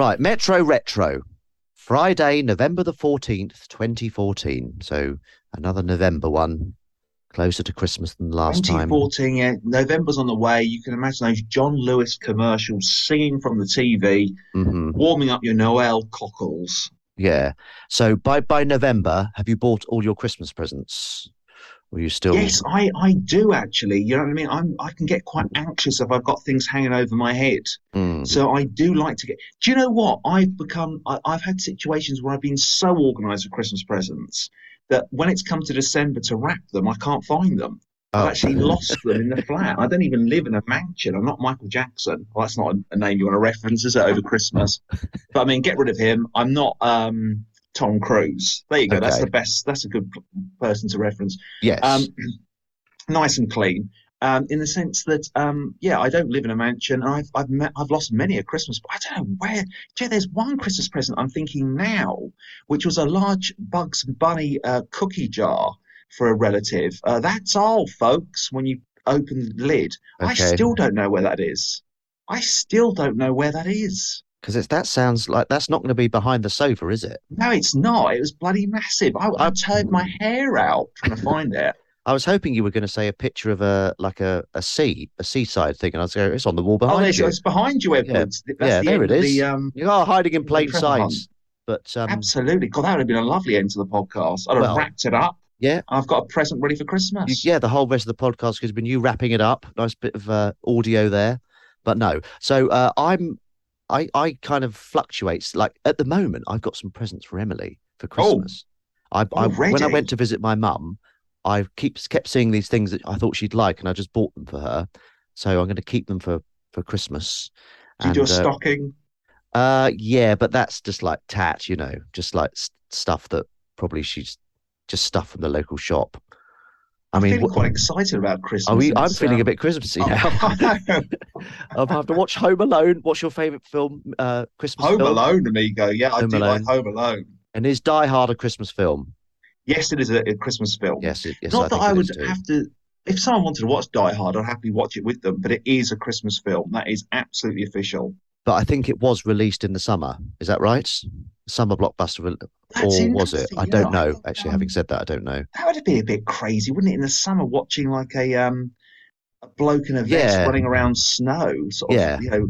Right, Metro Retro. Friday, November the 14th, 2014. So another November one, closer to Christmas than last time. 2014, yeah, November's on the way. You can imagine those John Lewis commercials singing from the TV, hmm warming up your Noel cockles. Yeah. So by by November, have you bought all your Christmas presents? You still Yes, I, I do actually. You know what I mean? I'm I can get quite anxious if I've got things hanging over my head. Mm, So I do like to get. Do you know what? I've become. I, I've had situations where I've been so organised with Christmas presents that when it's come to December to wrap them, I can't find them. I've Oh. actually lost them in the flat. I don't even live in a mansion. I'm not Michael Jackson. Well, that's not a, a name you want to reference, is it, over Christmas? but I mean, get rid of him. I'm not um, Tom Cruise. There you go. That's the best. That's a good person to reference. yes. Um, nice and clean. Um, in the sense that, um, yeah, I don't live in a mansion. And I've I've met, I've lost many a Christmas. But I don't know where. Jay, there's one Christmas present I'm thinking now, which was a large Bugs Bunny uh, cookie jar for a relative. Uh, that's all, folks. When you open the lid, I still don't know where that is. I still don't know where that is. Because it's that sounds like that's not going to be behind the sofa, is it? No, it's not. It was bloody massive. I, I turned my hair out trying to find it. I was hoping you were going to say a picture of a like a, a sea, a seaside thing, and I was going, it's on the wall Oh, behind there's, you. it's behind you, Edwards. That's yeah, the there it. The, um, You are hiding in plain sight. But um, Absolutely. God, that would have been a lovely end to the podcast. I'd have wrapped it up. yeah. I've got a present ready for you- Christmas. yeah, the whole rest of the podcast has been you wrapping it up. Nice bit of uh, audio there, but no. So uh, I'm, I, I kind of fluctuates. Like at the moment, I've got some presents for Emily for Christmas. I, I when I went to visit my mum, I keep kept seeing these things that I thought she'd like, and I just bought them for her. So I'm going to keep them for for Christmas. Do you do a uh, stocking? Uh, yeah, but that's just like tat, you know, just like s- stuff that probably she's just stuff from the local shop. I I'm mean, wh- quite excited about Christmas. we? I'm feeling a um, bit Christmassy oh, now. I have to watch Home Alone. What's your favourite film? Uh, Christmas Home film? Alone, amigo. Yeah, I Home do Alone. like Home Alone. And is Die Hard a Christmas film? Yes, it is a, a Christmas film. Yes, it, yes. Not I that I would have to. If someone wanted to watch Die Hard, I'd happily watch it with them. But it is a Christmas film. That is absolutely official. But I think it was released in the summer. Is that right? Summer blockbuster, That's or was it? I don't I know. thought, Actually, um, having said that, I don't know. That would be a bit crazy, wouldn't it? In the summer, watching like a um a bloke in a vest Yeah. running around snow, sort of, Yeah. you know,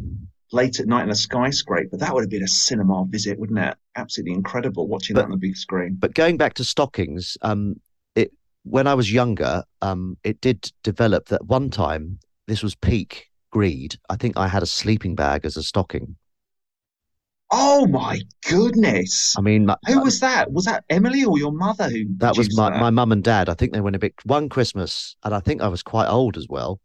late at night in a skyscraper. But that would have been a cinema visit, wouldn't it? Absolutely incredible watching But- that on the big screen. But going back to stockings, um, it when I was younger, um, it did develop that one time. This was peak greed. I think I had a sleeping bag as a stocking. Oh my goodness! I mean, my, Who was that? Was that Emily or your mother who that was my that? my mum and dad. I think they went a bit one Christmas, and I think I was quite old as well.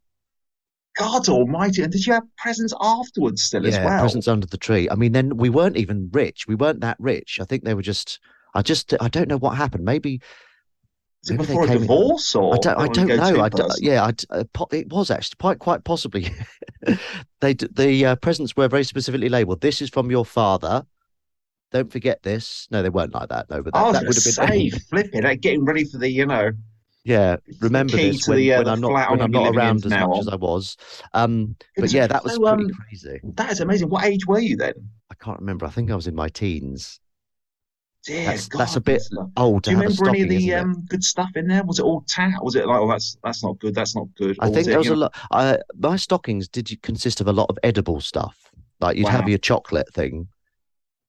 God Almighty! And did you have presents afterwards still as yeah, well? presents under the tree. I mean, then we weren't even rich. We weren't that rich. I think they were just. I just. I don't know what happened. Maybe. Was it maybe before a came in- divorce or? I don't. I don't know. I d- personal? yeah. I uh, it was actually quite quite possibly. they the uh, presents were very specifically labelled. This is from your father. Don't forget this. No, they weren't like that. No, but that, I was that would have been. say, flipping, it, getting ready for the, you know, Yeah, remember this when, the, uh, when I'm not when I'm not be living in around as much on. as I was. Um, but yeah, that was So, pretty um, crazy. That is amazing. What age were you then? I can't remember. I think I was in my teens. Dear That's God, that's a bit old Do you remember any of the um, good stuff in there? Was it all tat? Was it like, oh, that's that's not good, that's not good? I Or think was there was a know- lot. I, my stockings did consist of a lot of edible stuff. Like you'd have your chocolate thing.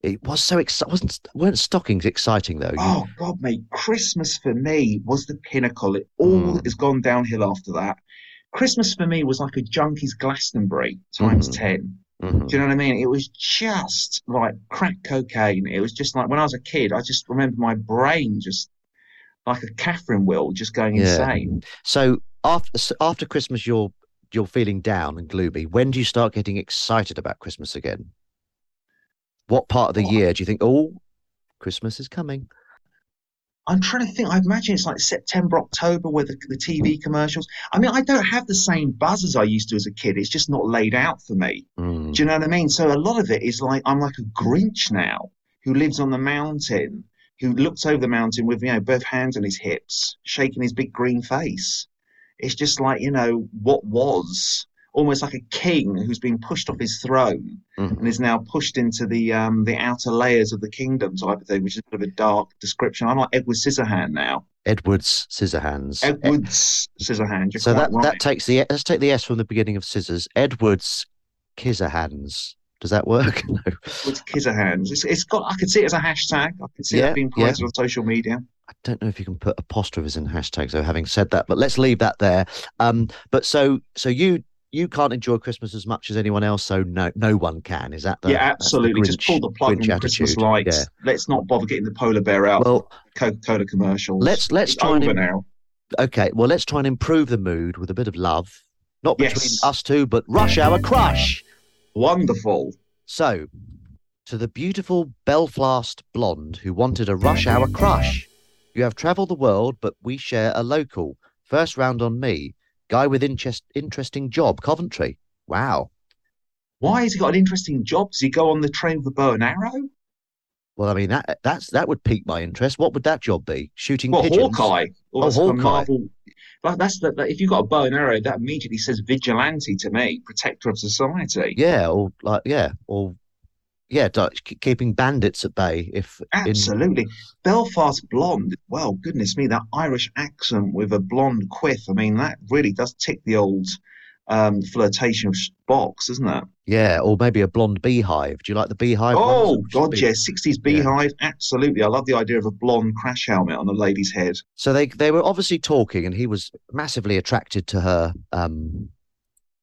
It was so exciting. Wasn't weren't stockings exciting though? You- Oh God, mate! Christmas for me was the pinnacle. It all Mm. has gone downhill after that. Christmas for me was like a junkie's Glastonbury times Mhm. ten. Mhm. Do you know what I mean? It was just like crack cocaine. It was just like when I was a kid, I just remember my brain just like a Catherine wheel, just going Yeah. insane. So after so after Christmas, you're you're feeling down and gloomy. When do you start getting excited about Christmas again? What part of the Oh. year do you think? Oh, Christmas is coming. I'm trying to think. I imagine it's like September, October, where the, the TV commercials. I mean, I don't have the same buzz as I used to as a kid. It's just not laid out for me. Mm. Do you know what I mean? So a lot of it is like I'm like a Grinch now who lives on the mountain, who looks over the mountain with you know both hands on his hips, shaking his big green face. It's just like you know what was almost like a king who's been pushed off his throne Mhm. and is now pushed into the um the outer layers of the kingdom type of thing, which is a bit of a dark description. I'm like Edward Scissorhand now. Edward's Scissorhands. Edward's Scissorhand. You're so that right. that takes the let's take the S from the beginning of scissors. Edward's Kizerhands. Does that work? no. Edward's Scissorhands. It's, it's got. I can see it as a hashtag. I can see Yeah, that being yeah. posted on social media. I don't know if you can put apostrophes in hashtags though, having said that, but let's leave that there. Um, but so so you you can't enjoy Christmas as much as anyone else, so no no one can. Is that the yeah, that's the absolutely. Just pull the plug Grinch on Christmas lights. Yeah. Let's not bother getting the polar bear out. Well, Coca Cola commercials. let's- let's It's try and now. okay. Well, let's try and improve the mood with a bit of love, not between Yes. us two, but Rush Hour Crush. Wonderful. So, to the beautiful Belfast blonde who wanted a rush hour crush, you have travelled the world, but we share a local. First round on me. Guy with interest, interesting job, Coventry. Wow. Why has he got an interesting job? Does he go on the train with a bow and arrow? Well, I mean that that's that would pique my interest. What would that job be? Shooting Well, pigeons? Hawkeye. Or Oh, a Hawkeye. Marvel. That's the, that if you've got a bow and arrow, that immediately says vigilante to me, protector of society. Yeah, or like yeah, or yeah, keeping bandits at bay. If in- Absolutely. Belfast blonde. Well, goodness me, that Irish accent with a blonde quiff. I mean, that really does tick the old um, flirtation box, doesn't it? yeah, or maybe a blonde beehive. Do you like the beehive? Oh. God, Be- yeah. 60s beehive. Absolutely. I love the idea of a blonde crash helmet on a lady's head. So they they were obviously talking, and he was massively attracted to her um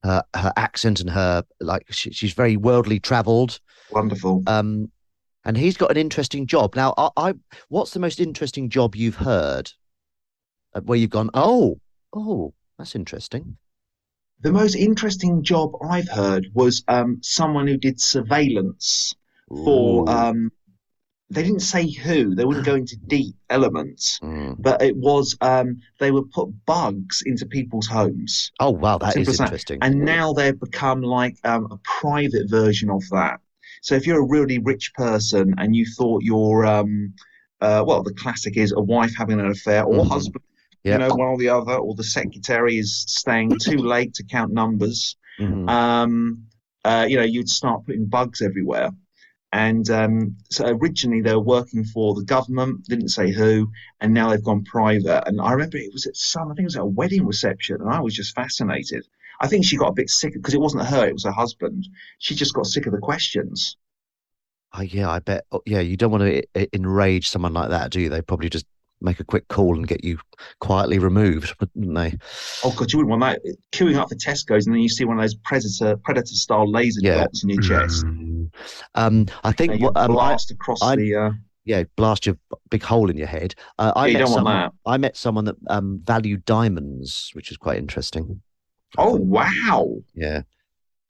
her her accent and her like she, she's very worldly travelled. Wonderful. Um, and he's got an interesting job now. I, I what's the most interesting job you've heard? Uh, Where you've gone? Oh, oh, that's interesting. The most interesting job I've heard was um, someone who did surveillance for. Um, they didn't say who. They wouldn't go into deep elements, Mm. but it was um, they would put bugs into people's homes, Oh wow, that Simple is that. interesting. and now they've become like um, a private version of that. So if you're a really rich person and you thought your um, uh, well, the classic is a wife having an affair or Mhm. husband, Yeah. you know, one or the other, or the secretary is staying too late to count numbers Mhm. um, uh, you know, you'd start putting bugs everywhere. And um, so originally they were working for the government, didn't say who, and now they've gone private. And I remember it was at some, I think it was at a wedding reception, and I was just fascinated. I think she got a bit sick because it wasn't her, it was her husband. She just got sick of the questions. Oh, yeah, I bet. oh, Yeah, you don't want to enrage someone like that, do you? They probably just make a quick call and get you quietly removed, wouldn't they? Oh God, you wouldn't want that. Queuing up for Tesco's, and then you see one of those predator predator style laser Yeah. dots in your chest. Um, I think what um, I, blast across I- the. Uh, yeah, blast your big hole in your head. Uh, I Yeah, you met don't want someone. that. I met someone that um valued diamonds, which is quite interesting. Oh wow! yeah,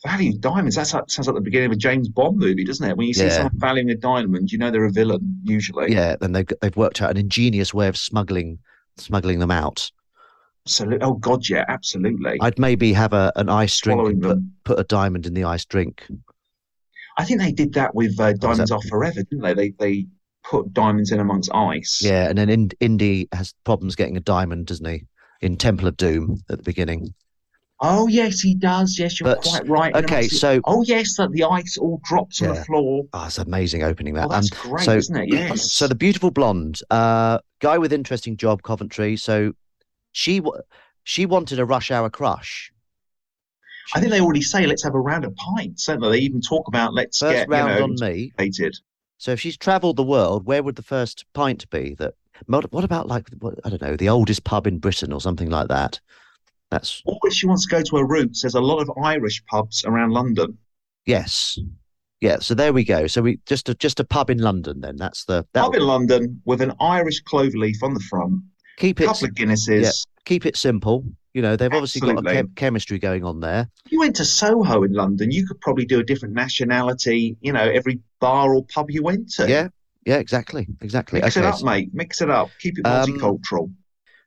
Value diamonds. That sounds like the beginning of a James Bond movie, doesn't it? When you see Yeah. someone valuing a diamond, you know they're a villain usually. yeah. Then they've they've worked out an ingenious way of smuggling smuggling them out. Absolutely. Oh God, yeah, absolutely. I'd maybe have a an ice drink Swallowing and put, put a diamond in the ice drink. I think they did that with uh, Diamonds Are Forever, didn't they? They they put diamonds in amongst ice. Yeah, and then Indy has problems getting a diamond, doesn't he? in Temple of Doom at the beginning. Oh yes, he does. Yes, you're But- quite right. Okay, so- oh yes, that the ice all drops on the floor. Oh, it's amazing opening that. Oh, that's Um, great, so, isn't it? Yes. So the beautiful blonde, uh, guy with interesting job, Coventry. So she she wanted a rush hour crush. I think they already say let's have a round of pints, don't they? They even talk about let's First get round you know on me. So if she's travelled the world, where would the first pint be? That what, about like I don't know the oldest pub in Britain or something like that? That's Or she wants to go to her roots, there's a lot of Irish pubs around London. yes, yeah. So there we go. So we just a just a pub in London. Then that's the that Pub in London with an Irish clover leaf on the front, keep it couple of Guinnesses. keep it simple. You know they've obviously got a chem- chemistry going on there. If you went to Soho in London, you could probably do a different nationality, you know, every bar or pub you went to. Yeah, yeah, exactly, exactly. Mix okay, it up, so- mate. Mix it up. Keep it Um, multicultural.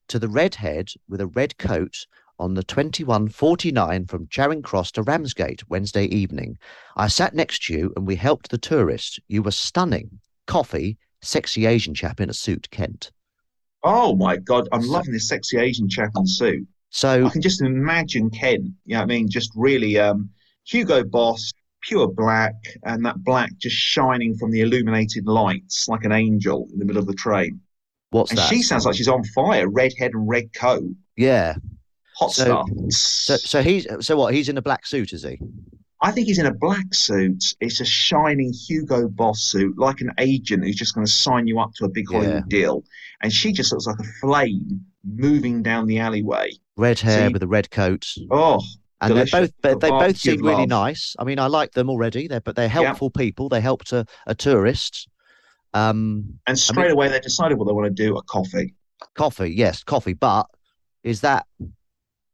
to the redhead with a red coat on the 2149 from Charing Cross to Ramsgate Wednesday evening. I sat next to you and we helped the tourist. You were stunning. Coffee, sexy Asian chap in a suit, Kent. Oh my God, I'm so- loving this sexy Asian chap in suit. So I can just imagine Ken. You know what I mean? Just really um, Hugo Boss, pure black, and that black just shining from the illuminated lights like an angel in the middle of the train. what's and that? she sounds like she's on fire. Red head and red coat. Yeah. Hot So- stuff. So so he's so what? He's in a black suit, is he? I think he's in a black suit. It's a shining Hugo Boss suit, like an agent who's just going to sign you up to a big Yeah. Hollywood deal. And she just looks like a flame moving down the alleyway. Red hair See- with a red coat. Oh, And delicious. they're both The they, they both seem really love. nice. I mean, I like them already. They're but they're helpful people. They helped a, a tourist. Um And straight away they decided what they want to do: a coffee. Coffee, yes, coffee. But is that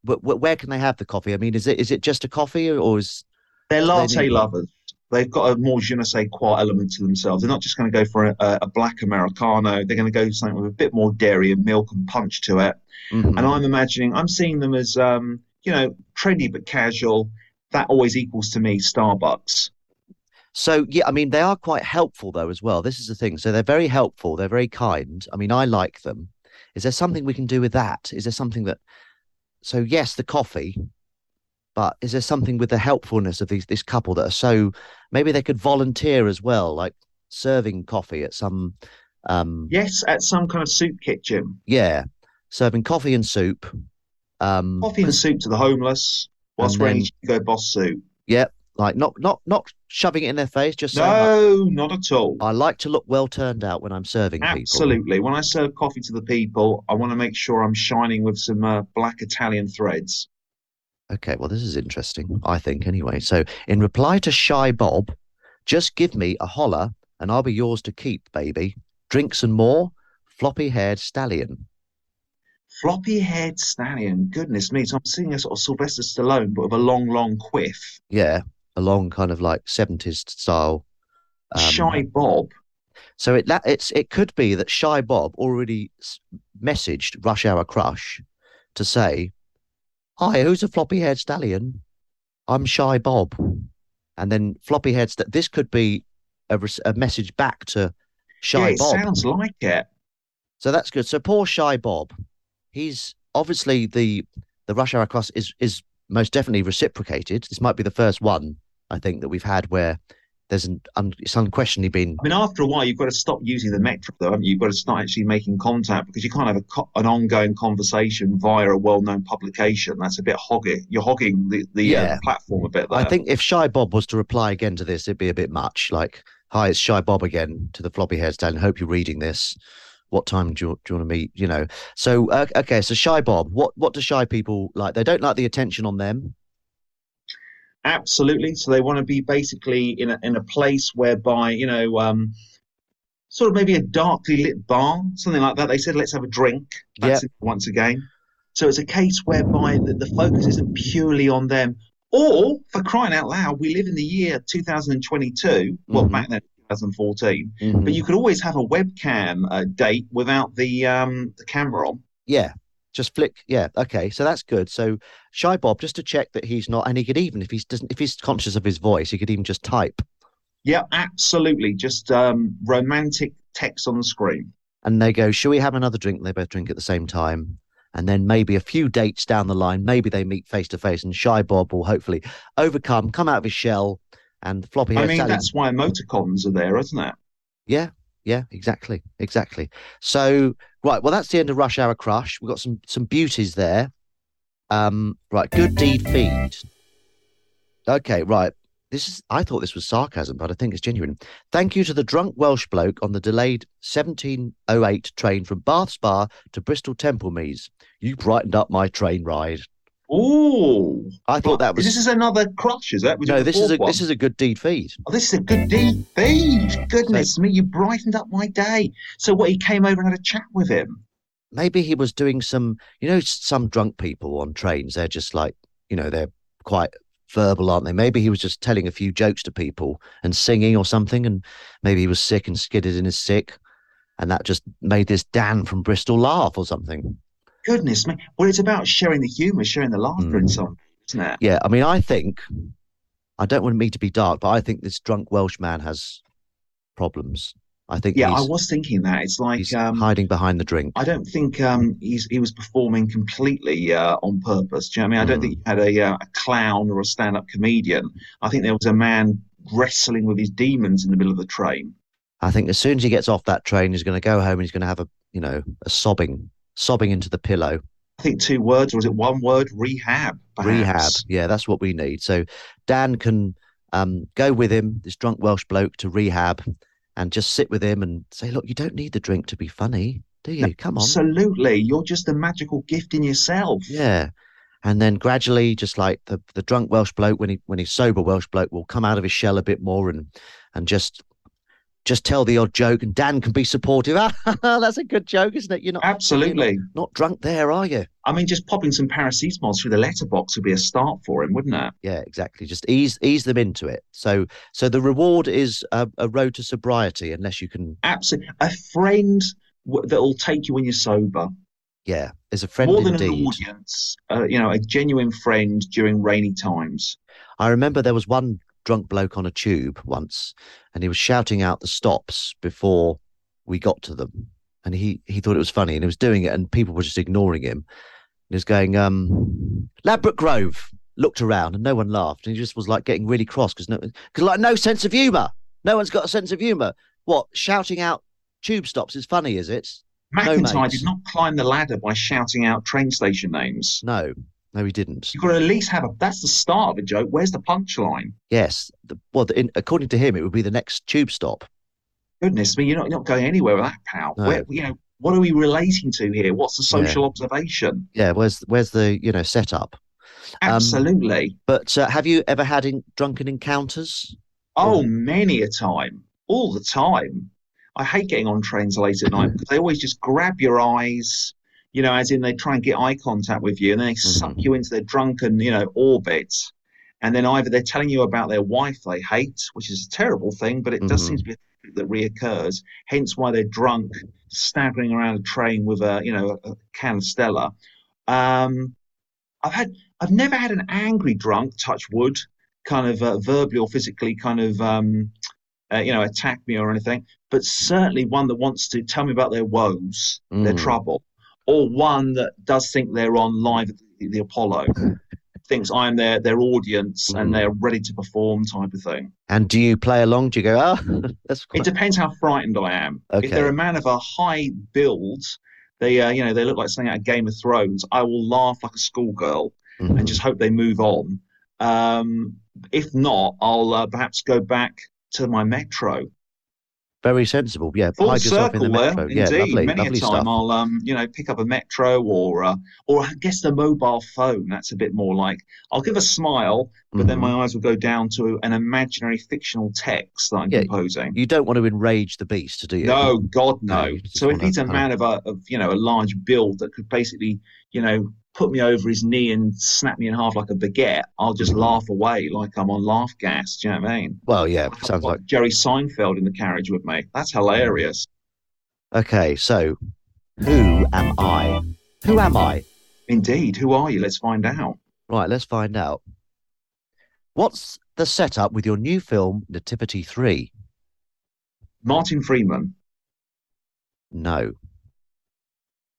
wh- where can they have the coffee? I mean, is it is it just a coffee or- is They're They latte need- lovers. They've got a more je ne sais quoi element to themselves. They're not just going to go for a, a black Americano. They're going to go for something with a bit more dairy and milk and punch to it. Mhm. And I'm imagining, I'm seeing them as, um, you know, trendy but casual. That always equals to me Starbucks. so yeah, I mean they are quite helpful though as well. This is the thing. So they're very helpful. They're very kind. I mean, I like them. Is there something we can do with that? Is there something that? So yes, the coffee. But is there something with the helpfulness of these this couple that are so maybe they could volunteer as well, like serving coffee at some um Yes, at some kind of soup kitchen. yeah, serving coffee and soup. Um Coffee and soup to the homeless whilst wearing then- a Hugo Boss suit. Yep, like not not not shoving it in their face, just saying like, No, not at all. I like to look well turned out when I'm serving people. Absolutely. When I serve coffee to the people, I want to make sure I'm shining with some uh, black Italian threads. Okay, well, this is interesting, I think, anyway. So, in reply to Shy Bob, just give me a holler and I'll be yours to keep, baby. Drinks and more, floppy haired stallion. Floppy haired stallion. Goodness me. So I'm seeing a sort of Sylvester Stallone, but with a long, long quiff. Yeah, a long kind of like 70s style. um, Shy Bob. So it that it's it could be that Shy Bob already messaged Rush Hour Crush to say, "Hi, who's a floppy haired stallion? I'm Shy Bob," and then floppy haired. St- this could be a, a message back to Shy yeah, it Bob. sounds like it. So that's good. So poor Shy Bob, he's obviously the the Rush Hour Crush is is most definitely reciprocated. This might be the first one I think that we've had where there's an un, it's unquestionably been I mean, after a while, you've got to stop using the metric, though, haven't you? You've got to start actually making contact because you can't have a co- an ongoing conversation via a well-known publication. That's a bit hoggy. You're hogging the, the Yeah. uh, platform a bit there. I think if Shy Bob was to reply again to this, it'd be a bit much. Like, hi, it's Shy Bob again to the floppy haired stallion. Hope you're reading this. What time do you, do you want to meet? You know. So uh, okay, so Shy Bob, what what do shy people like? They don't like the attention on them. Absolutely. So they want to be basically in a, in a place whereby, you know, um, sort of maybe a darkly lit bar, something like that. They said, let's have a drink. That's it once again. So it's a case whereby the, the focus isn't purely on them. Or, for crying out loud, we live in the year 2022. Well, Mhm. back then, 2014. Mhm. But you could always have a webcam uh, date without the um, the camera on. Yeah, just flick. Yeah, okay, so that's good. So Shy Bob, just to check that he's not, and he could even if he's doesn't if he's conscious of his voice, he could even just type, Yeah, absolutely. Just um, romantic text on the screen. and they go, "Shall we have another drink?" And they both drink at the same time, And then maybe a few dates down the line, maybe they meet face to face, and Shy Bob will hopefully overcome, come out of his shell, and floppy I mean, Sally- that's why emoticons are there, isn't it? Yeah, yeah, exactly, exactly. So right, well, that's the end of Rush Hour Crush. We've got some some beauties there. Um, right, good deed feed. Okay, right. This is I thought this was sarcasm, but I think it's genuine. Thank you to the drunk Welsh bloke on the delayed 1708 train from Bath Spa to Bristol Temple Meads. You brightened up my train ride. Oh, I thought that was This is another crush, is it? Was no. This is a one? this is a good deed feed. Oh, this is a good deed. Feed. Goodness me, you brightened up my day. So what? He came over and had a chat with him. maybe he was doing some you know some drunk people on trains they're just like you know they're quite verbal aren't they maybe he was just telling a few jokes to people and singing or something and maybe he was sick and skidded in his sick and that just made this dan from bristol laugh or something Goodness me. Well, it's about sharing the humour, sharing the laughter in Mm. some, isn't it? yeah i mean i think i don't want me to be dark but i think this drunk welsh man has problems i think Yeah, I was thinking that. It's like he's um, hiding behind the drink I don't think um, he's he was performing completely uh, on purpose. Do you know what I mean? I don't Mm. think you had a, uh, a clown or a stand-up comedian. I think there was a man wrestling with his demons in the middle of the train. I think as soon as he gets off that train, he's going to go home and he's going to have a, you know, a sobbing, sobbing into the pillow. I think two words, or is it one word? Rehab. perhaps. Rehab. Yeah, that's what we need. So Dan can um, go with him, this drunk Welsh bloke, to rehab and just sit with him and say, look, you don't need the drink to be funny, do you? Come on. Absolutely. You're just a magical gift in yourself. Yeah. And then gradually, just like the, the drunk Welsh bloke, when he when he's sober Welsh bloke, will come out of his shell a bit more and and just just tell the odd joke, and Dan can be supportive. That's a good joke, isn't it? You're not Absolutely. not drunk there, are you? I mean, just popping some paracetamol through the letterbox would be a start for him, wouldn't it? Yeah, exactly. Just ease ease them into it. So so the reward is a, a road to sobriety, unless you can. Absolutely. A friend w- that will take you when you're sober. Yeah, is a friend More than indeed. an audience. Uh, you know, a genuine friend during rainy times. I remember there was one drunk bloke on a tube once, and he was shouting out the stops before we got to them, and he he thought it was funny, and he was doing it, and people were just ignoring him. And he was going, um, Ladbroke Grove. Looked around, and no one laughed, and he just was like getting really cross because no, because like no sense of humour. No one's got a sense of humour. What shouting out tube stops is funny, is it? No, McIntyre mate. did not climb the ladder by shouting out train station names. No, no, he didn't. You've got to at least have a. That's the start of a joke. Where's the punchline? Yes, the, well, the, in, according to him, it would be the next tube stop. Goodness me, you're not, you're not going anywhere with that, pal. No. Where, you know, what are we relating to here? What's the social observation? Yeah, where's where's the you know setup? Um, Absolutely. But uh, have you ever had in, drunken encounters? oh, many a time, all the time. I hate getting on trains late at night because they always just grab your eyes. You know, as in they try and get eye contact with you, and then they suck Mhm. you into their drunken, you know, orbit. And then either they're telling you about their wife they hate, which is a terrible thing, but it does Mhm. seem to be a thing that reoccurs. Hence why they're drunk, staggering around a train with a, you know, a, can of Stella. Um, I've had, I've never had an angry drunk, touch wood, kind of uh, verbally or physically, kind of, um, uh, you know, attack me or anything. But certainly one that wants to tell me about their woes, their Mm. trouble, or one that does think they're on live at the, the Apollo, thinks I'm their their audience Mm. and they're ready to perform, type of thing. And do you play along? Do you go, oh, that's It depends how frightened I am. Okay. If they're a man of a high build, they, uh, you know, they look like something out of Game of Thrones. I will laugh like a schoolgirl Mhm. and just hope they move on. Um, if not, I'll uh, perhaps go back to my metro. Very sensible. Yeah, Full hide yourself in the there. Yeah, indeed. lovely, Many lovely a time stuff. I'll, um, you know, pick up a metro or, uh, or I guess the mobile phone. That's a bit more like I'll give a smile, but then Mhm. my eyes will go down to an imaginary fictional text that I'm Yeah, composing. You don't want to enrage the beast, do you? No, God, No, no. so if wanna he's a man of a, of you know, a large build that could basically, you know, put me over his knee and snap me in half like a baguette, I'll just laugh away like I'm on laugh gas. Do you know what I mean? Well, yeah, sounds like Jerry Seinfeld in the carriage with me. That's hilarious. okay. So, who am I? Who am I? Indeed. Who are you? Let's find out. Right, let's find out. What's the setup with your new film Nativity Three? Martin Freeman. No.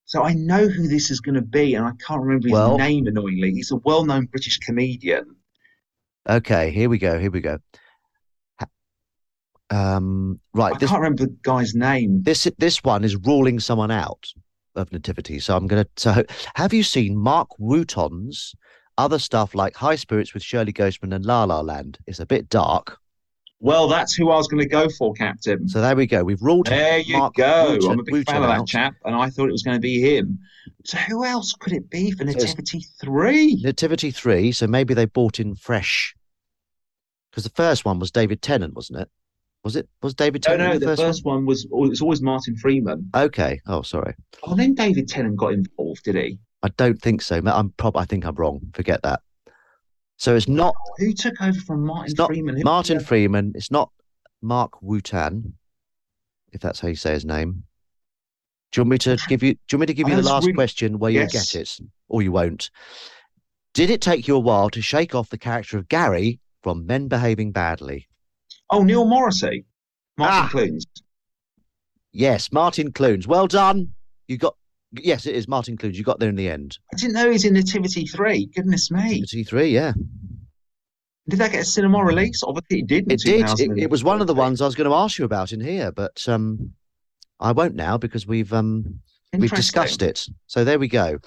So I know who this is going to be, and I can't remember his Well- name annoyingly. He's a well-known British comedian. Okay, here we go. Here we go. Um, right. I This can't remember the guy's name. this this one is ruling someone out of nativity. So I'm gonna. So have you seen Marc Wootton's other stuff like High Spirits with Shirley Ghostman and La La Land? It's a bit dark. Well, that's who I was going to go for, Captain. So there we go. We've ruled. There you Mark go. I'm a big fan of that out. chap, and I thought it was going to be him. So who else could it be for Nativity Three? Nativity three. So maybe they bought in fresh. Because the first one was David Tennant, wasn't it? Was it? Was David Tennant no, in the the first one was oh, it was always Martin Freeman. Okay. Oh, sorry. Oh, then David Tennant got involved, did he? I don't think so. I'm prob. I think I'm wrong. Forget that. So it's not. Who took over from Martin Freeman? Who- Martin Freeman. It's not Marc Wootton, if that's how you say his name. Do you want me to give you? Do you want me to give you the last really- question where you'll get it, or you won't? Did it take you a while to shake off the character of Gary from Men Behaving Badly? Oh, Neil Morrissey, Martin Ah. Clunes. Yes, Martin Clunes. Well done. You got. Yes, it is Martin Clunes. You got there in the end. I didn't know he's in Nativity Three. Goodness me! T three. Yeah, Did that get a cinema release? Obviously, it did. it did. It, it was one of the ones I was going to ask you about in here, but um, I won't now because we've um we've discussed it. So there we go.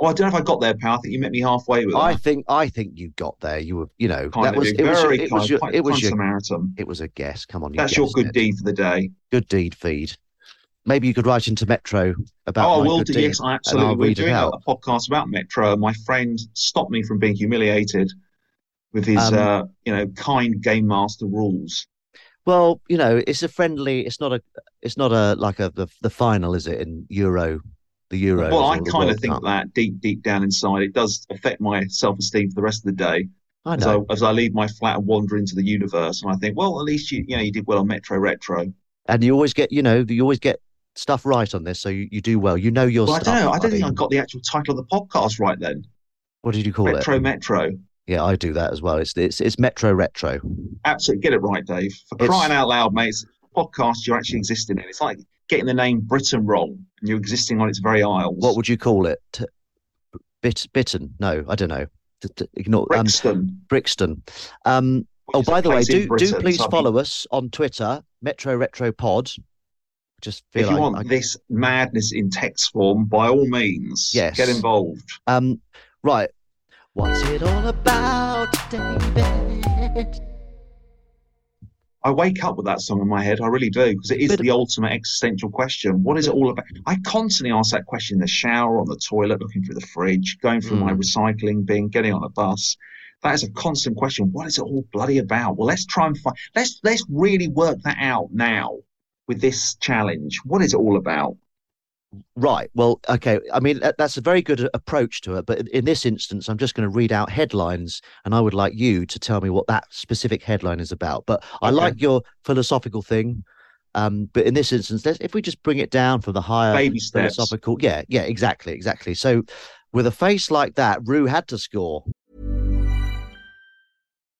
Oh, I don't know if I got there, pal. I think you met me halfway with I that. think I think you got there. You were, you know, Kind that of was it was, very it was your it was your Samaritan. it was a guess. Come on, you That's your good it. deed for the day. Good deed feed. Maybe you could write into Metro about. oh, I will do. Yes, I absolutely. We're doing a, a podcast about Metro. My friend stopped me from being humiliated with his, Um, uh, you know, kind game master rules. Well, you know, it's a friendly. It's not a. It's not a like a the, the final, is it? In Euro, the Euro. Well, I kind of think Cup. that deep, deep down inside, it does affect my self-esteem for the rest of the day. I As I, as I leave my flat and wander into the universe, and I think, well, at least you, you know, you did well on Metro Retro. and you always get, you know, you always get stuff right on this, so you, you do well. You know your Well, I don't know. I don't think I got the actual title of the podcast right then. What did you call Retro it? Metro. Metro. Yeah, I do that as well. It's it's it's Metro Retro. Absolutely, get it right, Dave. For It's- crying out loud, mate! It's a podcast you're actually existing in. It's like getting the name Britain wrong, and you're existing on its very aisles. What would you call it? Bit bitten? No, I don't know. Ignore um, Brixton? Brixton. Um, oh, by the way, place in do do please so follow us on Twitter, Metro Retro Pod. Just If you like want I- this madness in text form, by all means, Yes. get involved. um, right. What's it all about, David? I wake up with that song in my head. I really do, because it is the ultimate existential question. What is it all about? I constantly ask that question in the shower, on the toilet, looking through the fridge, going through my Mm. recycling bin, getting on a bus. That is a constant question. What is it all bloody about? Well, let's try and find. Let's let's really work that out now with this challenge. What is it all about? Right. Well, okay. I mean, that, that's a very good approach to it. But in, this instance, I'm just going to read out headlines, and I would like you to tell me what that specific headline is about. But I Okay. like your philosophical thing. Um, but in this instance, if we just bring it down from the higher Baby steps. philosophical, yeah, yeah, exactly, exactly. So, with a face like that, Roo had to score.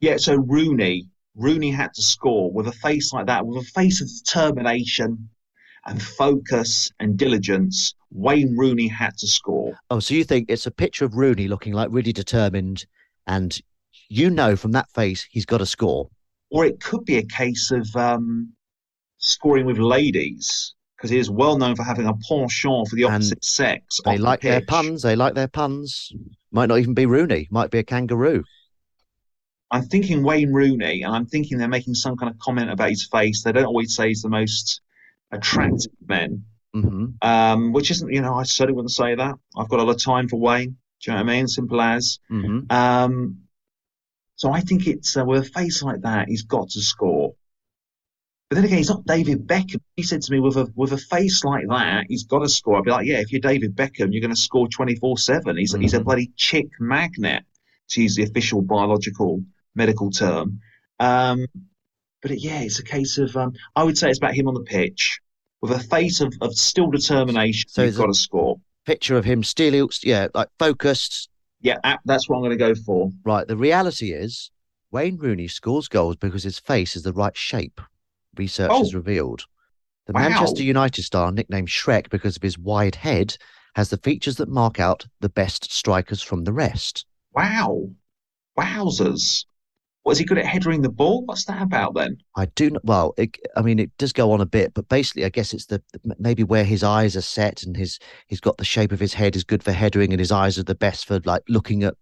Yeah, so Rooney, Rooney had to score with a face like that, with a face of determination and focus and diligence. Wayne Rooney had to score. Oh, so you think it's a picture of Rooney looking like really determined, and you know from that face he's got to score. Or it could be a case of um, scoring with ladies, because he is well known for having a penchant for the opposite sex. They off the like their puns. They like their puns. Might not even be Rooney. Might be a kangaroo. I'm thinking Wayne Rooney, and I'm thinking they're making some kind of comment about his face. They don't always say he's the most attractive men, hmm um, which isn't, you know, I certainly wouldn't say that. I've got a lot of time for Wayne. Do you know what I mean? Simple as. hmm Um, so I think it's uh, with a face like that, he's got to score. But then again, he's not David Beckham. He said to me, with a with a face like that, he's got to score. I'd be like, yeah, if you're David Beckham, you're going to score 24 seven. He's he's a Mhm. bloody chick magnet, to use the official biological medical term. Um, but it, yeah, it's a case of um, I would say it's about him on the pitch with a face of, of still determination. So it's got a- to score. Picture of him still, yeah, like focused. Yeah, that's what I'm going to go for. Right. The reality is, Wayne Rooney scores goals because his face is the right shape. Research has Oh. revealed. The Wow. Manchester United star, nicknamed Shrek because of his wide head, has the features that mark out the best strikers from the rest. Wow, wowzers! Was he good at headering the ball? What's that about then? I do not, well, it, I mean, it does go on a bit, but basically, I guess it's the maybe where his eyes are set and his he's got the shape of his head is good for headering, and his eyes are the best for like looking at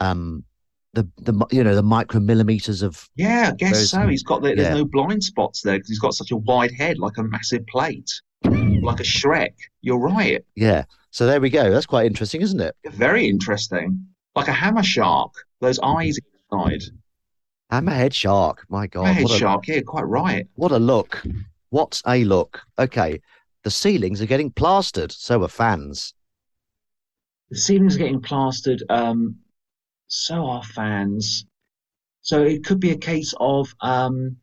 um the the you know the micromillimeters of Yeah, I guess Whereas- so. He's got the, there's no blind spots there because he's got such a wide head, like a massive plate, like a Shrek. You're right. yeah. So there we go. That's quite interesting, isn't it? Very interesting. Like a hammer shark. Those eyes inside. Hammerhead shark. My God, Hammerhead what a, shark. Yeah, quite right. what a look! What a look! Okay, the ceilings are getting plastered. So are fans. The ceilings are getting plastered. Um, so are fans. So it could be a case of um,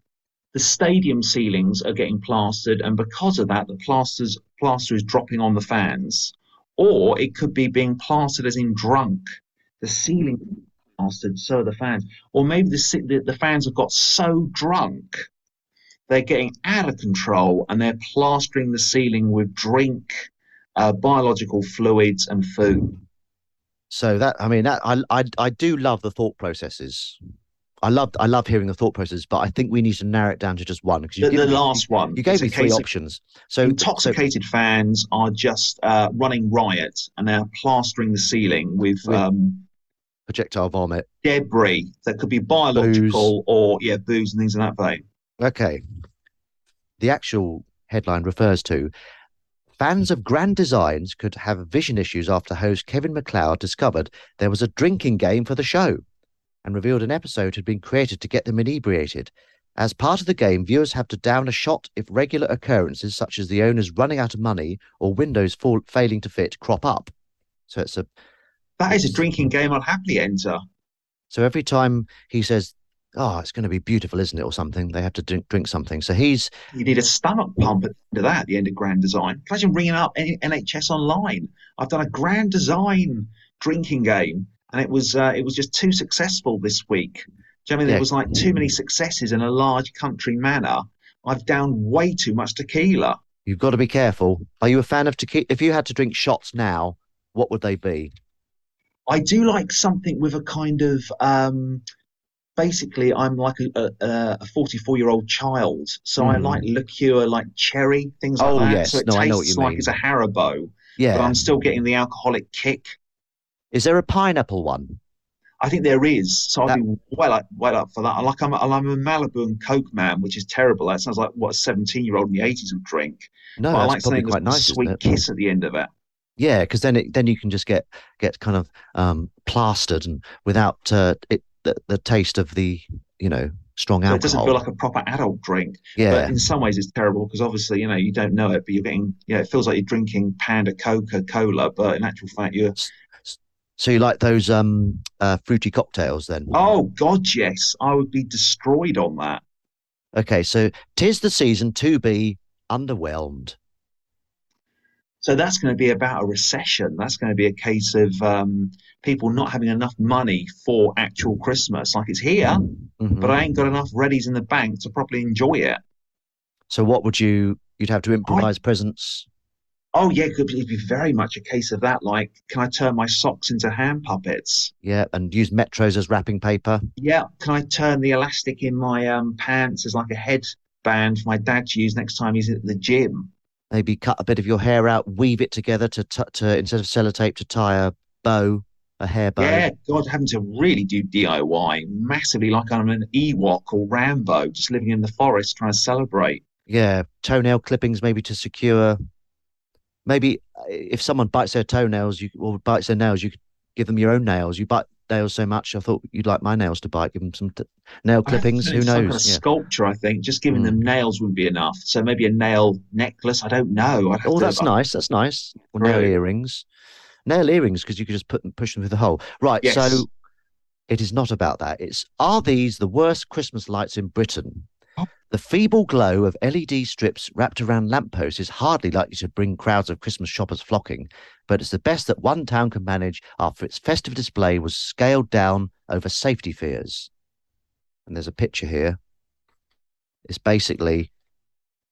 the stadium ceilings are getting plastered, and because of that, the plasters plaster is dropping on the fans. Or it could be being plastered as in drunk. The ceiling plastered, so are the fans. Or maybe the, the the fans have got so drunk they're getting out of control and they're plastering the ceiling with drink, uh, biological fluids, and food. So that I mean that I I I do love the thought processes. I love I love hearing the thought processes, but I think we need to narrow it down to just one because you The, the me- last one. you gave me three of options. So so intoxicated fans are just uh, running riot and they're plastering the ceiling with With- um, projectile vomit. debris that could be biological or yeah, booze and things in that vein. Okay. The actual headline refers to fans of grand designs could have vision issues after host Kevin McCloud discovered there was a drinking game for the show and revealed an episode had been created to get them inebriated. As part of the game, viewers have to down a shot if regular occurrences such as the owners running out of money or windows fall, failing to fit crop up. So it's a That is a drinking game I'll happily enter. so every time he says, "Oh, it's going to be beautiful, isn't it?" or something, they have to drink, drink something. So he's You need a stomach pump at the end of that, at the end of Grand Design. Imagine ringing up NHS online. I've done a Grand Design drinking game, and it was uh, it was just too successful this week. Do you know what I mean? Yeah. There was like too many successes in a large country manner. I've downed way too much tequila. You've got to be careful. Are you a fan of tequila? If you had to drink shots now, what would they be? I do like something with a kind of um, basically I'm like a, a, a 44 year old child, so I Mm. like liqueur, like cherry things like Oh, that. yes. So it No, I tastes know what you like mean. it's a Haribo, yeah. but. I'm still getting the alcoholic kick. Is there a pineapple one? I think there is. So I'd be well up, well up for that. Like I'm, I'm a Malibu and Coke man, which is terrible. That sounds like what a 17 year old in the 80s would drink. No, But I like something quite with a nice, sweet kiss at the end of it. Yeah, because then it then you can just get get kind of um, plastered and without uh, it the, the taste of the you know strong So alcohol. it doesn't feel like a proper adult drink. Yeah. But in some ways, it's terrible because obviously, you know, you don't know it, but you're getting, you know, it feels like you're drinking Panda Coca Cola, but in actual fact, you're. so you like those um, uh, fruity cocktails then? Oh, God, yes. I would be destroyed on that. Okay, so tis the season to be underwhelmed. So that's going to be about a recession. That's going to be a case of um, people not having enough money for actual Christmas. Like it's here, Mhm. but I ain't got enough readies in the bank to properly enjoy it. So what would you? You'd have to improvise presents. Oh, yeah, it could be, it'd be very much a case of that. Like, can I turn my socks into hand puppets? Yeah, and use metros as wrapping paper. Yeah, can I turn the elastic in my um, pants as like a headband for my dad to use next time he's at the gym? Maybe cut a bit of your hair out, weave it together to t- to instead of sellotape to tie a bow, a hair bow. Yeah, God, having to really do DIY massively like I'm an Ewok or Rambo, just living in the forest trying to celebrate. Yeah, toenail clippings maybe to secure. Maybe uh, if someone bites their toenails, you or bites their nails, you could give them your own nails. You bite nails so much, I thought you'd like my nails to bite. Give them some t- nail I have to clippings. Who some kind knows? of Yeah. sculpture, I think. Just giving Mm. them nails wouldn't be enough. So maybe a nail necklace. I don't know. Oh, that's nice. That's nice. Or nail earrings. Nail earrings because you could just put them, push them through the hole. Right. Yes. So it is not about that. It's are these the worst Christmas lights in Britain? Oh. The feeble glow of LED strips wrapped around lampposts is hardly likely to bring crowds of Christmas shoppers flocking, but it's the best that one town can manage after its festive display was scaled down over safety fears. And there's a picture here. It's basically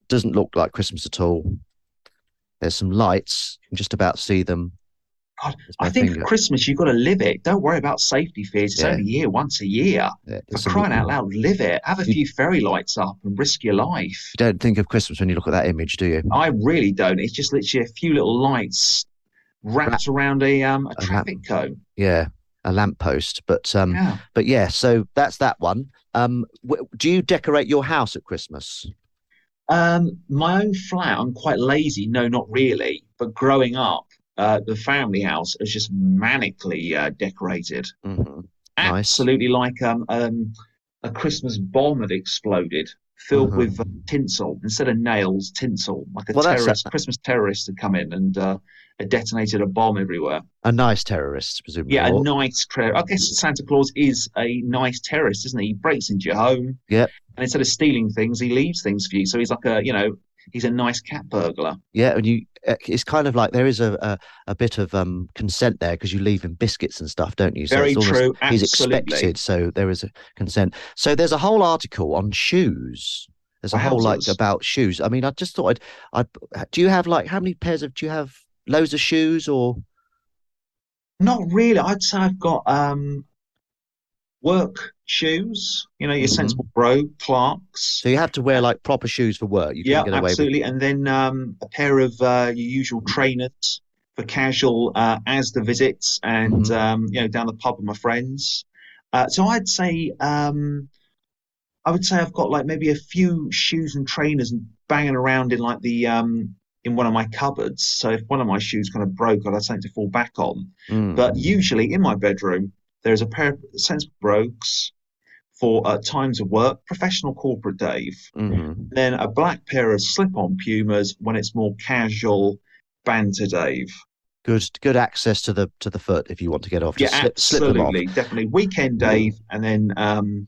doesn't look like Christmas at all. There's some lights. You can just about see them. God, I think finger. for Christmas you've got to live it. Don't worry about safety fears. It's Yeah. only here once a year. Yeah, For crying out loud, live it. Have a few fairy lights up and risk your life. You don't think of Christmas when you look at that image, do you? I really don't. It's just literally a few little lights wrapped around a um a lamp. traffic cone. Yeah, a lamppost. But um, Yeah. but yeah. So that's that one. Um, w- do you decorate your house at Christmas? Um, my own flat, I'm quite lazy. No, not really. But growing up, uh, the family house is just manically uh, decorated. Mm-hmm. Nice. Absolutely like um, um, a Christmas bomb had exploded, filled Mhm. with uh, tinsel instead of nails, tinsel. Like a Well, that's a- terrorist, Christmas terrorist had come in and uh, detonated a bomb everywhere. A nice terrorist, presumably. Yeah, a nice terror. I guess Santa Claus is a nice terrorist, isn't he? He breaks into your home. Yep. And instead of stealing things, he leaves things for you. So he's like a, you know, he's a nice cat burglar. Yeah, and you, uh, it's kind of like there is a a, a bit of um consent there because you leave him biscuits and stuff, don't you? Very it's almost- true, He's expected, so there is a consent. So there's a whole article on shoes. There's a whole like about shoes. I mean, I just thought I'd, I'd. Do you have like how many pairs of? Do you have loads of shoes or? Not really. I'd say I've got um work shoes, you know, your Mhm. sensible bro, Clarks. So you have to wear like proper shoes for work. You yeah, can't get away absolutely. And then um a pair of uh, your usual trainers for casual uh the visits and Mhm. um, you know, down the pub with my friends. Uh, so I'd say um I would say I've got like maybe a few shoes and trainers and banging around in like the um in one of my cupboards. So if one of my shoes kind of broke, I'd have something to fall back on. Mm. But usually in my bedroom, there's a pair of sensible brogues for uh, times of work, professional corporate Dave. Mhm. Then a black pair of slip-on Pumas when it's more casual banter Dave. good, good access to the to the foot if you want to get off. Yeah, Just slip, slip absolutely, definitely. Weekend Dave and then um,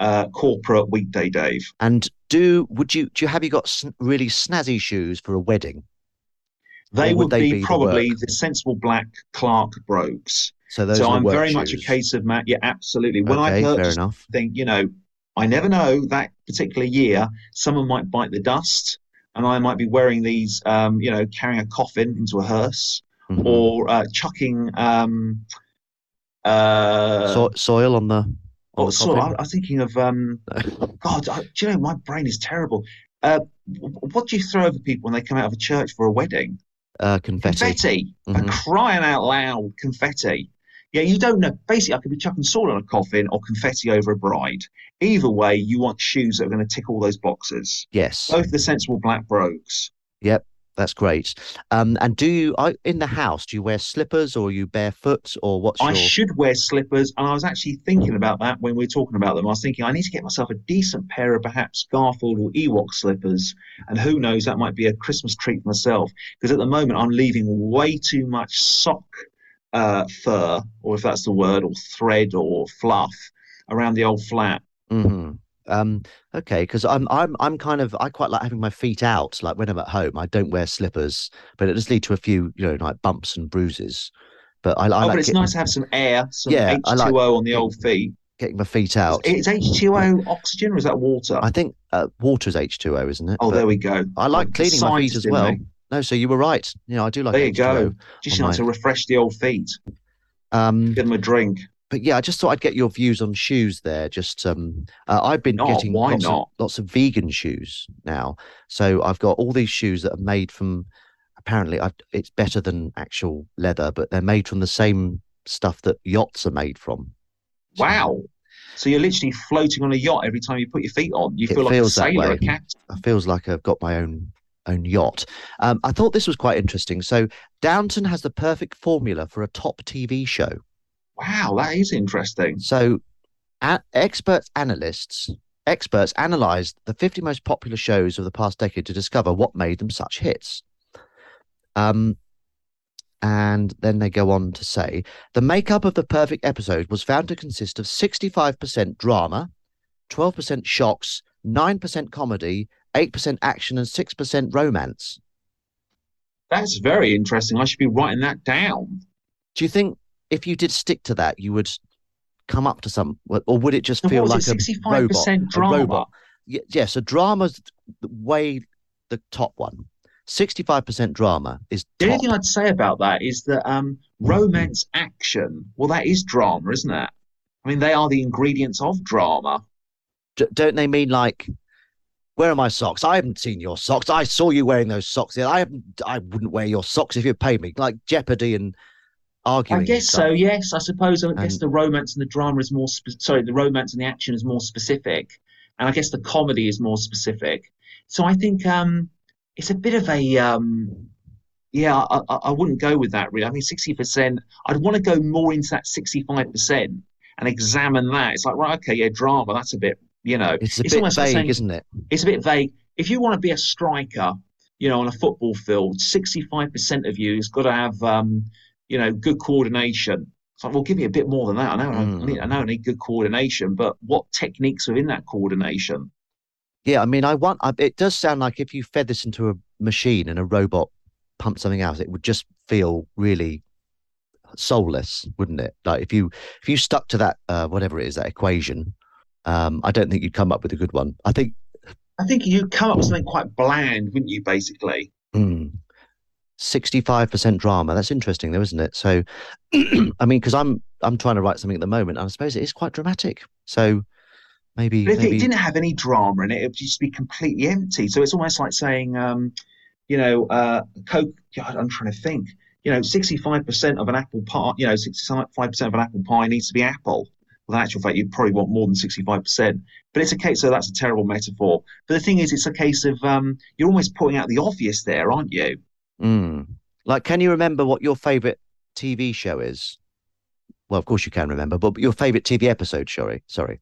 uh, corporate weekday Dave. And do would you do you have you got sn- really snazzy shoes for a wedding? They would would they be, be probably work? the sensible black Clark brogues. So those so the I'm very much a case of Matt. Yeah, absolutely. When Okay, I enough. think, you know, I never know that particular year, someone might bite the dust and I might be wearing these, um, you know, carrying a coffin into a hearse Mhm. or uh, chucking um, uh, So- soil on the on or the so, I, was thinking of, um, God, I, do you know, my brain is terrible. Uh, what do you throw over people when they come out of a church for a wedding? uh, confetti. Confetti. Mhm. And crying out loud, confetti. Yeah, you don't know. Basically, I could be chucking salt on a coffin or confetti over a bride. Either way, you want shoes that are going to tick all those boxes. Yes. Both the sensible black brogues. Yep, that's great. Um, and do you I, in the house? Do you wear slippers or are you barefoot or what's I your? should wear slippers, and I was actually thinking about that when we were talking about them. I was thinking I need to get myself a decent pair of perhaps Garfield or Ewok slippers, and who knows, that might be a Christmas treat for myself. Because at the moment, I'm leaving way too much sock uh, fur, or if that's the word, or thread or fluff around the old flat. hmm Um, okay, because I'm I'm I'm kind of I quite like having my feet out. Like when I'm at home, I don't wear slippers, but it does lead to a few you know like bumps and bruises. But I, I oh, like but it's getting, nice to have some air, some Yeah, H2O like- on the old feet. getting my feet out. Is H2O oxygen or is that water? I think uh, water's H2O, isn't it? oh, But there we go. I like cleaning my feet as well. me. No, so you were right. You know, I do like There you H2O. go. Just like to refresh the old feet. Um, Give them a drink. But yeah, I just thought I'd get your views on shoes there. Just um, uh, I've been No, getting lots, not? Of, lots of vegan shoes now. So I've got all these shoes that are made from. Apparently, I, it's better than actual leather, but they're made from the same stuff that yachts are made from. So Wow. So you're literally floating on a yacht every time you put your feet on. You feel like a sailor, a captain. It feels like I've got my own own yacht. Um, I thought this was quite interesting. So Downton has the perfect formula for a top TV show. Wow, that is interesting. So, a- experts, analysts, experts analysed the 50 most popular shows of the past decade to discover what made them such hits. Um, and then they go on to say the makeup of the perfect episode was found to consist of 65% drama, 12% shocks, 9% comedy, 8% action, and 6% romance. That's very interesting. I should be writing that down. Do you think if you did stick to that, you would come up to some, or would it just feel like it, a 65% robot? A drama? robot? Ye- Yeah, so drama's way the top one. 65% drama is The only thing I'd say about that is that um, romance action, well, that is drama, isn't it? I mean, they are the ingredients of drama. D- don't they mean like, where are my socks? I haven't seen your socks. I saw you wearing those socks. I haven't. I wouldn't wear your socks if you paid me. Like Jeopardy and arguing. I guess so. Yes, I suppose. I guess the romance and the drama is more. Spe- sorry, the romance and the action is more specific, and I guess the comedy is more specific. So I think um, it's a bit of a um, yeah. I, I, I wouldn't go with that really. I think sixty percent. I'd want to go more into that sixty-five percent and examine that. It's like right, okay, yeah, drama. That's a bit. You know, It's a it's bit like vague, saying- isn't it? it's a bit vague. If you want to be a striker, you know, on a football field, sixty-five percent of you has got to have, um, you know, good coordination. It's like, well, give me a bit more than that. I know, mm. I, hmm. need, I know I need good coordination, but what techniques are in that coordination? Yeah, I mean, I want. I, it does sound like if you fed this into a machine and a robot pumped something out, it would just feel really soulless, wouldn't it? Like if you if you stuck to that uh, whatever it is that equation, um, I don't think you'd come up with a good one. I think I think you'd come up with something quite bland, wouldn't you? Basically, mm. 65% drama. That's interesting, though, isn't it? So, I mean, because I'm I'm trying to write something at the moment, I suppose it is quite dramatic. So maybe, but if maybe... it didn't have any drama in it, it would just be completely empty. So it's almost like saying, um, you know, uh, Coke. God, I'm trying to think. You know, 65% of an apple pie. You know, 65% of an apple pie needs to be apple. Well, in actual fact, you'd probably want more than 65%. But it's a case, so that's a terrible metaphor. But the thing is, it's a case of um, you're almost putting out the obvious there, aren't you? Mm. Like, can you remember what your favorite TV show is? Well, of course you can remember, but your favorite TV episode, sorry, sorry.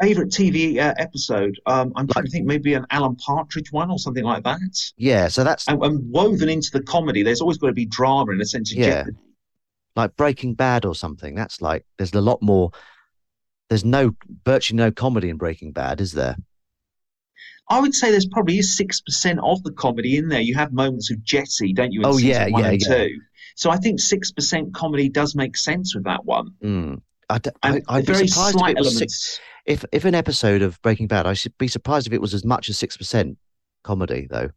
Favorite TV uh, episode? Um, I'm trying to think maybe an Alan Partridge one or something like that. Yeah, so that's And, and woven into the comedy, there's always got to be drama in a sense of Yeah. jeopardy. like Breaking Bad or something. That's like there's a lot more. There's no virtually no comedy in Breaking Bad, is there? I would say there's probably six percent of the comedy in there. You have moments of jetty, don't you? In Oh, yeah, yeah, yeah. two. So I think six percent comedy does make sense with that one. Mm. I, d- I, would be very surprised if slight it was elements. six, if if an episode of Breaking Bad. I should be surprised if it was as much as six percent comedy, though.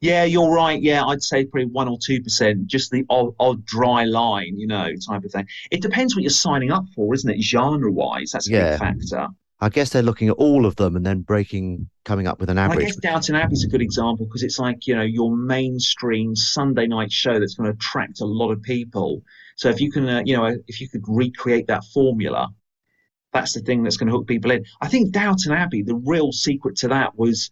Yeah, you're right. Yeah, I'd say probably one or two percent, just the odd, odd dry line, you know, type of thing. It depends what you're signing up for, isn't it? Genre wise, that's a Yeah. big factor. I guess they're looking at all of them and then breaking, coming up with an average. I guess Downton Abbey is a good example because it's like you know your mainstream Sunday night show that's going to attract a lot of people. So if you can, uh, you know, if you could recreate that formula, that's the thing that's going to hook people in. I think Downton Abbey, the real secret to that was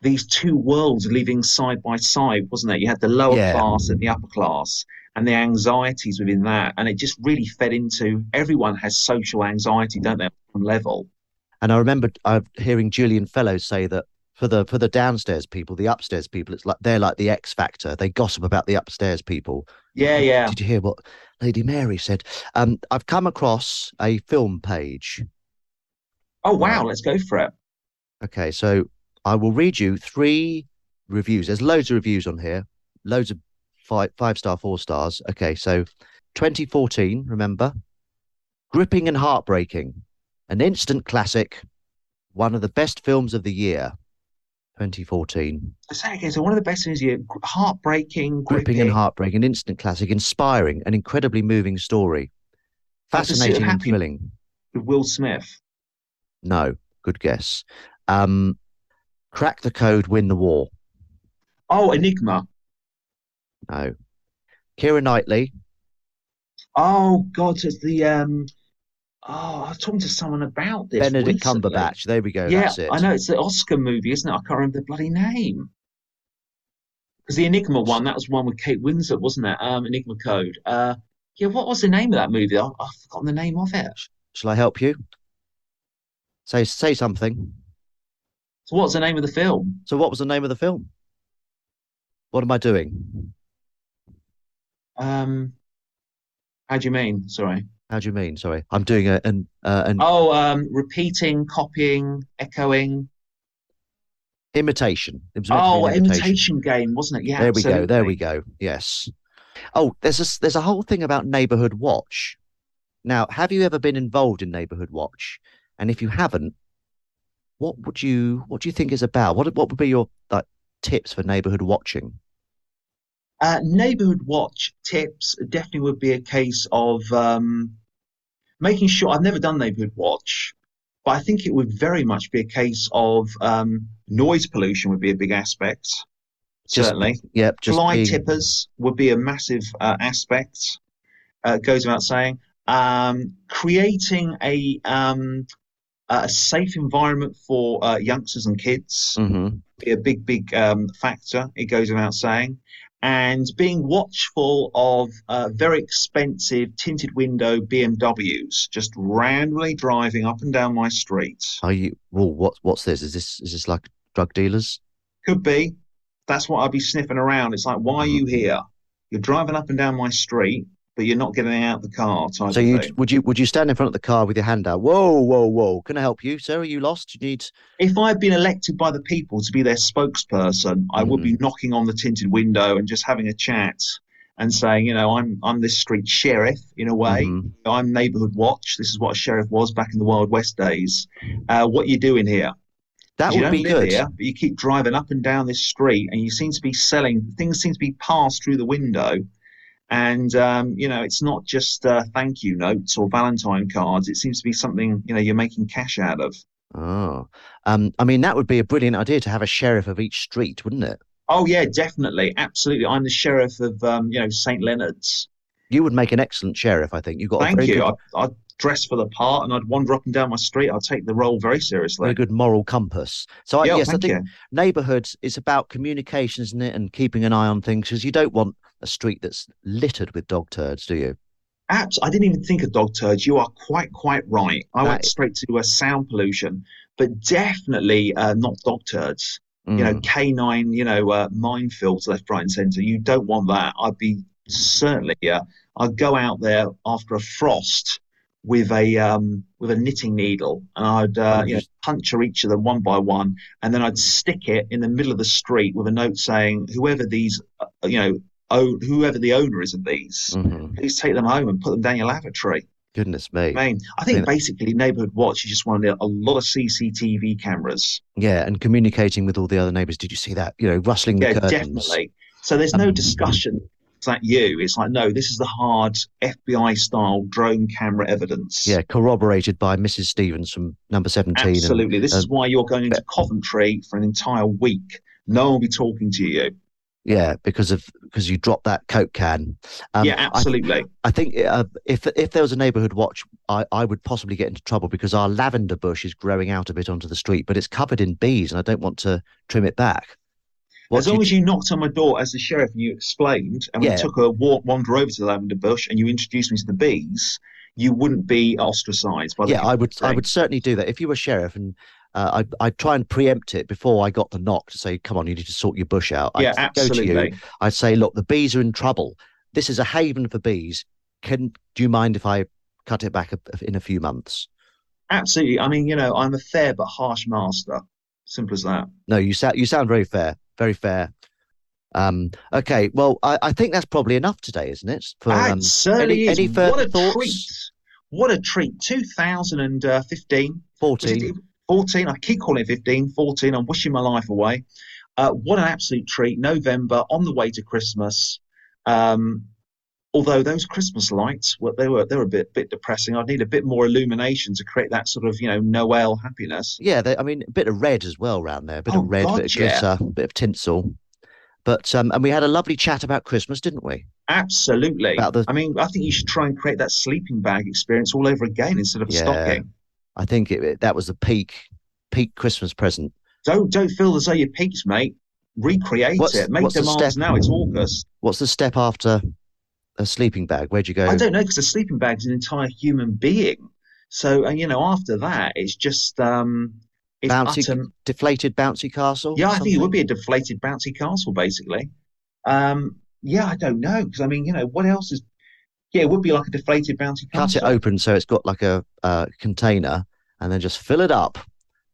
these two worlds living side by side, wasn't it? You had the lower Yeah. class and the upper class, and the anxieties within that, and it just really fed into everyone has social anxiety, don't they, on level. And I remember uh, hearing Julian Fellowes say that for the for the downstairs people, the upstairs people, it's like they're like the X factor. They gossip about the upstairs people. Yeah, yeah. Did you hear what Lady Mary said? Um, I've come across a film page. Oh wow, let's go for it. Okay, so I will read you three reviews. There's loads of reviews on here, loads of five five star, four stars. Okay, so 2014, remember? Gripping and heartbreaking, an instant classic, one of the best films of the year. 2014. Say again. So one of the best things here, heartbreaking, Gripping and heartbreaking, an instant classic, inspiring, an incredibly moving story. The of Fascinating and thrilling. with Will Smith. No, good guess. Um, crack the code, win the war. Oh, Enigma. No. Keira Knightley, Oh God, it's the um. Oh, I was talking to someone about this. Benedict recently. Cumberbatch. There we go. Yeah, That's it. I know it's the Oscar movie, isn't it? I can't remember the bloody name. Because the Enigma one, that was one with Kate Winslet, wasn't it? Um, Enigma Code. Uh, yeah, what was the name of that movie? I, I've forgotten the name of it. Shall I help you? Say say something. So, what's the name of the film? So, what was the name of the film? What am I doing? Um, how do you mean? Sorry. How do you mean? Sorry, I'm doing a an uh, an Oh, um, repeating, copying, echoing. imitation. It was meant to be Oh, an imitation game, wasn't it? Yeah. there we go. There we go. Yes. Oh, there's a there's a whole thing about neighborhood watch. Now, have you ever been involved in neighborhood watch? And if you haven't, what would you what do you think is about? What what would be your like tips for neighborhood watching? Uh, neighborhood watch tips definitely would be a case of um, making sure. I've never done neighborhood watch, but I think it would very much be a case of um, noise pollution would be a big aspect. Just- certainly, Yep, just fly being- tippers would be a massive uh, aspect. Uh, goes without saying. Um, creating a um, a safe environment for uh, youngsters and kids Mhm. be a big, big um, factor. It goes without saying. And being watchful of uh, very expensive tinted window BMWs just randomly driving up and down my street. Are you? Well, what what's this? Is this is this like drug dealers? Could be. That's what I'd be sniffing around. It's like, why are you here? You're driving up and down my street, but you're not getting out of the car. Type So you would you would you stand in front of the car with your hand out? Whoa, whoa, whoa! Can I help you, sir? Are you lost? You need if I'd been elected by the people to be their spokesperson, I would Mm. be knocking on the tinted window and just having a chat and saying, you know, I'm I'm this street sheriff in a way. Mhm. I'm neighbourhood watch. This is what a sheriff was back in the Wild West days. Uh, what you doing here? that would don't be live good. Here, but you keep driving up and down this street, and you seem to be selling things. Seem to be passed through the window, and um, you know, it's not just uh, thank you notes or Valentine cards. It seems to be something you know you're making cash out of. Oh, um, I mean that would be a brilliant idea to have a sheriff of each street, wouldn't it? Oh yeah, definitely, absolutely. I'm the sheriff of um, you know St Leonard's. You would make an excellent sheriff, I think. You've got Thank you. good, I'd, I'd dress for the part, and I'd wander up and down my street. I'd take the role very seriously. very good moral compass. So I, Yeah, yes, I think you. neighbourhoods is about communication, isn't it, and keeping an eye on things because you don't want a street that's littered with dog turds, do you? Apps. I didn't even think of dog turds. You are quite, quite right. I That went straight to uh, sound pollution, but definitely uh, not dog turds. You know, Mm. canine, you know, uh, minefields left, right, and centre. You don't want that. I'd be certainly. Uh, I'd go out there after a frost with a um, with a knitting needle, and I'd uh, you know, puncture each of them one by one, and then I'd stick it in the middle of the street with a note saying, "Whoever these, uh, you know, own, whoever the owner is of these, Mhm. please take them home and put them down your lavatory." Goodness me. I mean, I think Yeah. basically neighbourhood watch. You just wanted a lot of CCTV cameras. Yeah, and communicating with all the other neighbours. Did you see that? You know, rustling the Yeah, curtains. definitely. So there's no Um, discussion that you? It's like, no, this is the hard FBI style drone camera evidence. Yeah, corroborated by Mrs. Stevens from number 17. and- Absolutely. This is uh, why you're going into Coventry for an entire week. No one will be talking to you. Yeah, because of because you dropped that Coke can. Um, yeah, I- absolutely. I think uh, if if there was a neighbourhood watch, I, I would possibly get into trouble because our lavender bush is growing out a bit onto the street, but it's covered in bees, and I don't want to trim it back. As long as you knocked on my door as the sheriff and you explained, and we Yeah. took a walk, wander over to the lavender bush, and you introduced me to the bees, you wouldn't be ostracised by the yeah, I would I would certainly do that if you were sheriff, and uh, I'd I'd try and preempt it before I got the knock to say, "Come on, you need to sort your bush out." Yeah, I'd go to you. absolutely. I'd say, "Look, the bees are in trouble. This is a haven for bees. Can do you mind if I cut it back a, in a few months?" Absolutely. I mean, you know, I'm a fair but harsh master. Simple as that. No, you sound you sound very fair, very fair. Um, okay, well, I, I think that's probably enough today, isn't it? For um, certainly any, is. any further what a thoughts? treat! What a treat! 2015, 14. 14. I keep calling it 15, 14. I'm wishing my life away. Uh, what an absolute treat! November, on the way to Christmas. Um, although those Christmas lights, well, they were they were a bit bit depressing. I'd need a bit more illumination to create that sort of you know Noel happiness. Yeah, they, I mean, a bit of red as well around there, a bit Oh, of red, God, bit of yeah. glitter, a bit of tinsel. But um, and we had a lovely chat about Christmas, didn't we? Absolutely. About the- I mean, I think you should try and create that sleeping bag experience all over again instead of a Yeah. stocking. I think it, it- that was the peak peak Christmas present. Don't don't feel as though you're peaked, mate. Recreate What's- it. Make demands now. It's August. What's the step after a sleeping bag? Where'd you go? I don't know because a sleeping bag is an entire human being. So and you know after that it's just um it's bouncy, utter- deflated bouncy castle. yeah I think it would be a deflated bouncy castle basically. Um yeah I don't know because I mean you know what else is yeah it would be like a deflated bouncy Cut it open so it's got like a uh, container, and then just fill it up.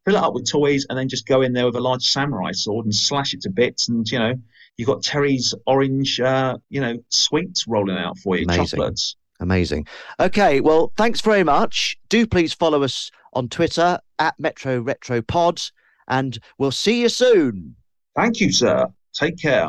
fill it up with toys, and then just go in there with a large samurai sword and slash it to bits. And you know, you've got Terry's orange, uh, you know, sweets rolling out for you, Amazing. chocolates. Amazing. Okay, well, thanks very much. Do please follow us on Twitter at Metro Retro Pod, and we'll see you soon. Thank you, sir. Take care.